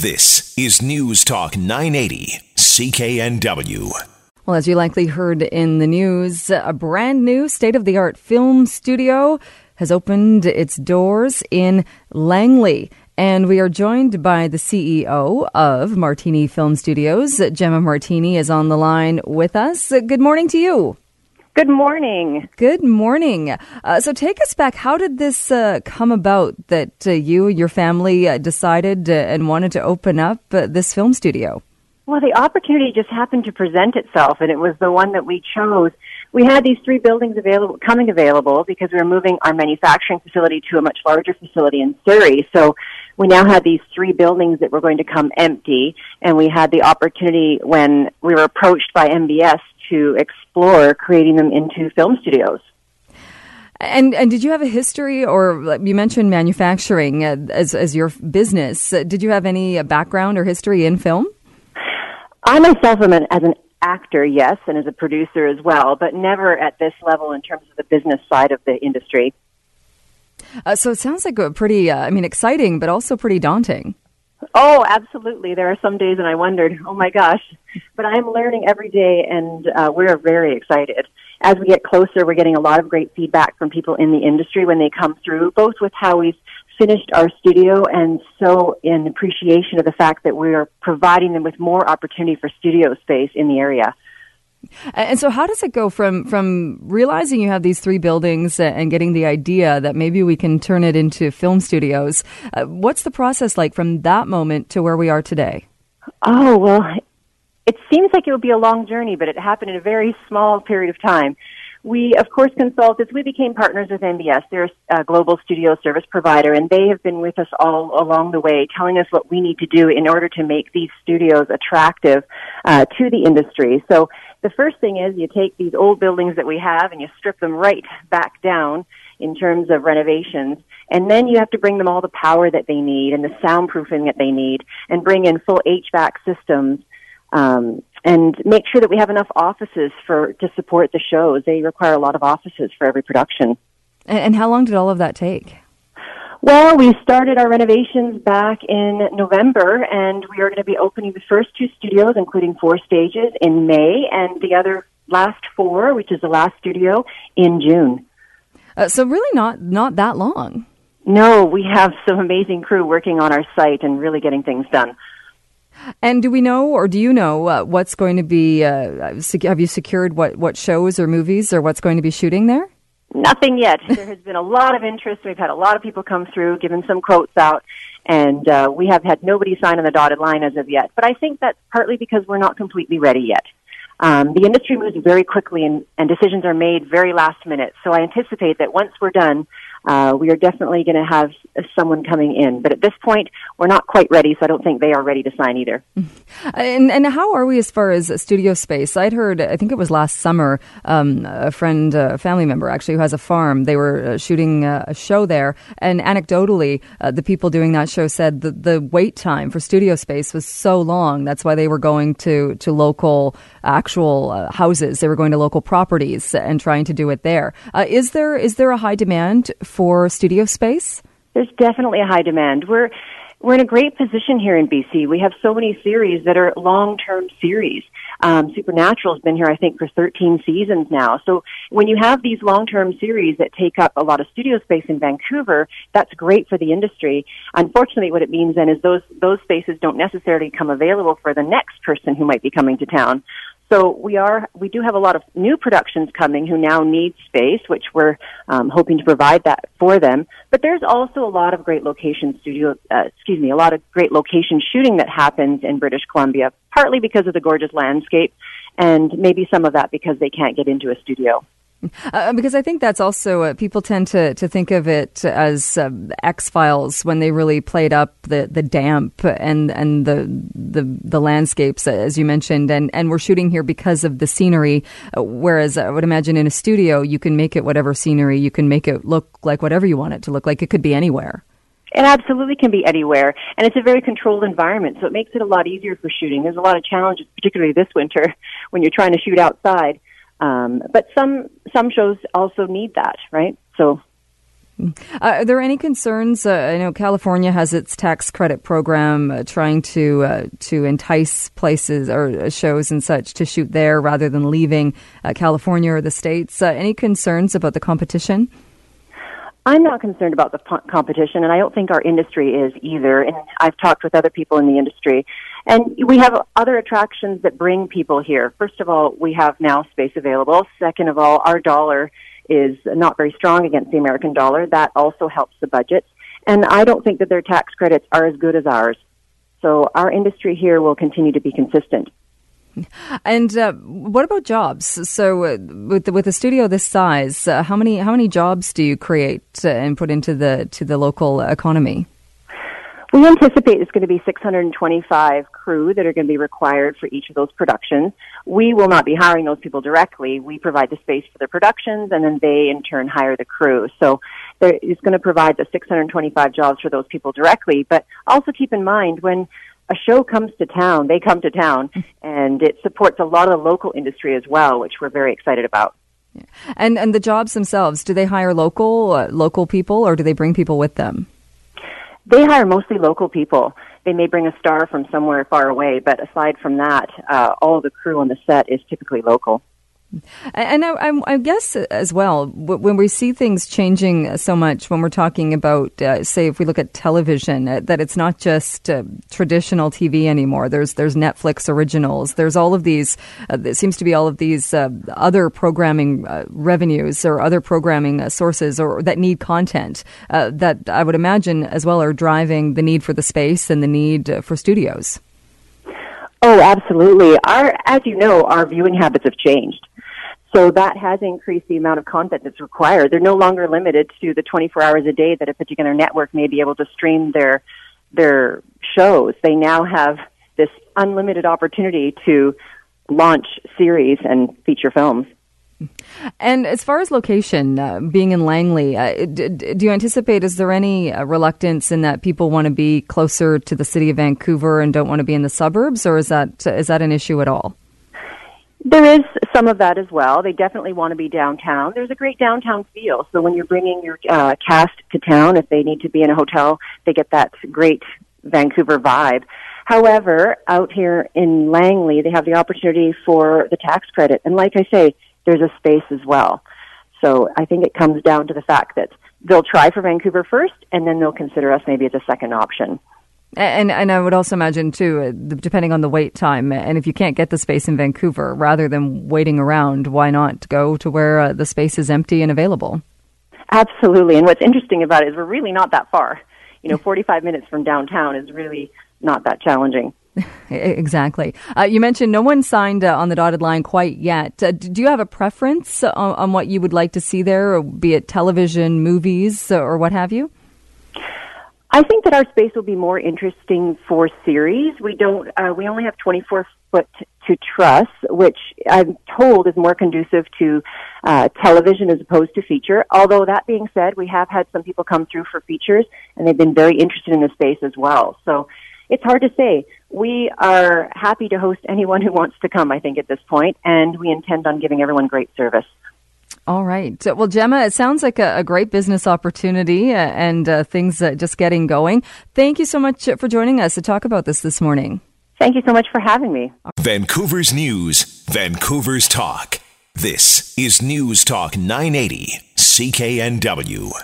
This is News Talk 980, CKNW. Well, as you likely heard in the news, a brand new state of the art film studio has opened its doors in Langley. And we are joined by the CEO of Martini Film Studios. Gemma Martini is on the line with us. Good morning to you. Good morning. Good morning. Uh, so, take us back. How did this uh, come about that uh, you, and your family, uh, decided uh, and wanted to open up uh, this film studio? Well, the opportunity just happened to present itself, and it was the one that we chose. We had these three buildings available, coming available because we were moving our manufacturing facility to a much larger facility in Surrey. So we now had these three buildings that were going to come empty, and we had the opportunity when we were approached by MBS to explore creating them into film studios. And and did you have a history, or you mentioned manufacturing uh, as as your business? Uh, did you have any uh, background or history in film? I myself am an, as an actor, yes, and as a producer as well, but never at this level in terms of the business side of the industry. Uh, so it sounds like a pretty, uh, I mean, exciting, but also pretty daunting. Oh, absolutely. There are some days and I wondered, oh my gosh. But I'm learning every day and uh, we're very excited. As we get closer, we're getting a lot of great feedback from people in the industry when they come through, both with how we've finished our studio and so in appreciation of the fact that we are providing them with more opportunity for studio space in the area. And so, how does it go from from realizing you have these three buildings and getting the idea that maybe we can turn it into film studios? Uh, what's the process like from that moment to where we are today? Oh well, it seems like it would be a long journey, but it happened in a very small period of time. We, of course, consulted. We became partners with MBS. They're a global studio service provider, and they have been with us all along the way, telling us what we need to do in order to make these studios attractive uh, to the industry. So the first thing is you take these old buildings that we have and you strip them right back down in terms of renovations. And then you have to bring them all the power that they need and the soundproofing that they need and bring in full HVAC systems. Um, and make sure that we have enough offices for to support the shows. They require a lot of offices for every production. And how long did all of that take? Well, we started our renovations back in November, and we are going to be opening the first two studios, including four stages, in May, and the other last four, which is the last studio, in June. Uh, so really, not not that long. No, we have some amazing crew working on our site and really getting things done. And do we know, or do you know, uh, what's going to be? Uh, sec- have you secured what what shows or movies or what's going to be shooting there? Nothing yet. there has been a lot of interest. We've had a lot of people come through, given some quotes out, and uh, we have had nobody sign on the dotted line as of yet. But I think that's partly because we're not completely ready yet. Um, the industry moves very quickly, and, and decisions are made very last minute. So I anticipate that once we're done, uh, we are definitely going to have someone coming in. But at this point, we're not quite ready, so I don't think they are ready to sign either. And, and how are we as far as studio space? I'd heard, I think it was last summer, um, a friend, a family member actually, who has a farm, they were uh, shooting uh, a show there. And anecdotally, uh, the people doing that show said that the wait time for studio space was so long. That's why they were going to, to local actual uh, houses. They were going to local properties and trying to do it there. Uh, is there is there a high demand studio space? There's definitely a high demand. We're we're in a great position here in BC. We have so many series that are long-term series. Um, Supernatural has been here, I think, for 13 seasons now. So when you have these long-term series that take up a lot of studio space in Vancouver, that's great for the industry. Unfortunately, what it means then is those those spaces don't necessarily come available for the next person who might be coming to town. So we are, we do have a lot of new productions coming who now need space, which we're um, hoping to provide that for them. But there's also a lot of great location studio, uh, excuse me, a lot of great location shooting that happens in British Columbia, partly because of the gorgeous landscape, and maybe some of that because they can't get into a studio. Uh, because I think that's also uh, people tend to, to think of it as uh, X Files when they really played up the, the damp and and the, the the landscapes as you mentioned and and we're shooting here because of the scenery. Uh, whereas I would imagine in a studio you can make it whatever scenery you can make it look like whatever you want it to look like. It could be anywhere. It absolutely can be anywhere, and it's a very controlled environment, so it makes it a lot easier for shooting. There's a lot of challenges, particularly this winter, when you're trying to shoot outside. Um, but some some shows also need that, right? So Uh, are there any concerns? Uh, I know California has its tax credit program, uh, trying to uh, to entice places or uh, shows and such to shoot there rather than leaving uh, California or the states. any concerns about the competition? I'm not concerned about the p- competition, and I don't think our industry is either. And I've talked with other people in the industry, and we have other attractions that bring people here. First of all, we have now space available. Second of all, our dollar is not very strong against the American dollar. That also helps the budget. And I don't think that their tax credits are as good as ours. So our industry here will continue to be consistent. And uh, what about jobs? So, uh, with the, with a studio this size, uh, how many how many jobs do you create uh, and put into the to the local economy? We anticipate it's going to be 625 crew that are going to be required for each of those productions. We will not be hiring those people directly. We provide the space for their productions and then they in turn hire the crew. So it's going to provide the 625 jobs for those people directly. But also keep in mind when a show comes to town, they come to town and it supports a lot of the local industry as well, which we're very excited about. And and the jobs themselves, do they hire local uh, local people or do they bring people with them? They hire mostly local people. They may bring a star from somewhere far away, but aside from that, uh, all the crew on the set is typically local. And I, I, guess as well, when we see things changing so much, when we're talking about, uh, say, if we look at television, uh, that it's not just uh, traditional TV anymore. There's there's Netflix originals. There's all of these. Uh, there seems to be all of these uh, other programming uh, revenues or other programming sources or that need content that I would imagine as well are driving the need for the space and the need for studios. Oh, absolutely. Our, as you know, our viewing habits have changed. So that has increased the amount of content that's required. They're no longer limited to the 24 hours a day that a particular network may be able to stream their their shows. They now have this unlimited opportunity to launch series and feature films. And as far as location, uh, being in Langley, uh, d- do you anticipate, is there any uh, reluctance in that people want to be closer to the city of Vancouver and don't want to be in the suburbs, or is that, is that an issue at all? There is some of that as well. They definitely want to be downtown. There's a great downtown feel. So when you're bringing your uh, cast to town, if they need to be in a hotel, they get that great Vancouver vibe. However, out here in Langley, they have the opportunity for the tax credit. And like I say, there's a space as well. So I think it comes down to the fact that they'll try for Vancouver first, and then they'll consider us maybe as a second option. And and I would also imagine too, uh, depending on the wait time, and if you can't get the space in Vancouver, rather than waiting around, why not go to where uh, the space is empty and available? Absolutely. And what's interesting about it is we're really not that far. You know, 45 minutes from downtown is really not that challenging. exactly. Uh, you mentioned no one signed uh, on the dotted line quite yet. Uh, do you have a preference on, on, what you would like to see there, be it television, movies, or what have you? I think that our space will be more interesting for series. We don't, uh, we only have 24 foot to truss, which I'm told is more conducive to uh, television as opposed to feature. Although that being said, we have had some people come through for features and they've been very interested in the space as well. So it's hard to say. We are happy to host anyone who wants to come, I think, at this point, and we intend on giving everyone great service. All right. Well, Gemma, it sounds like a, a great business opportunity uh, and uh, things uh, just getting going. Thank you so much for joining us to talk about this this morning. Thank you so much for having me. Vancouver's News, Vancouver's Talk. This is News Talk 980, CKNW.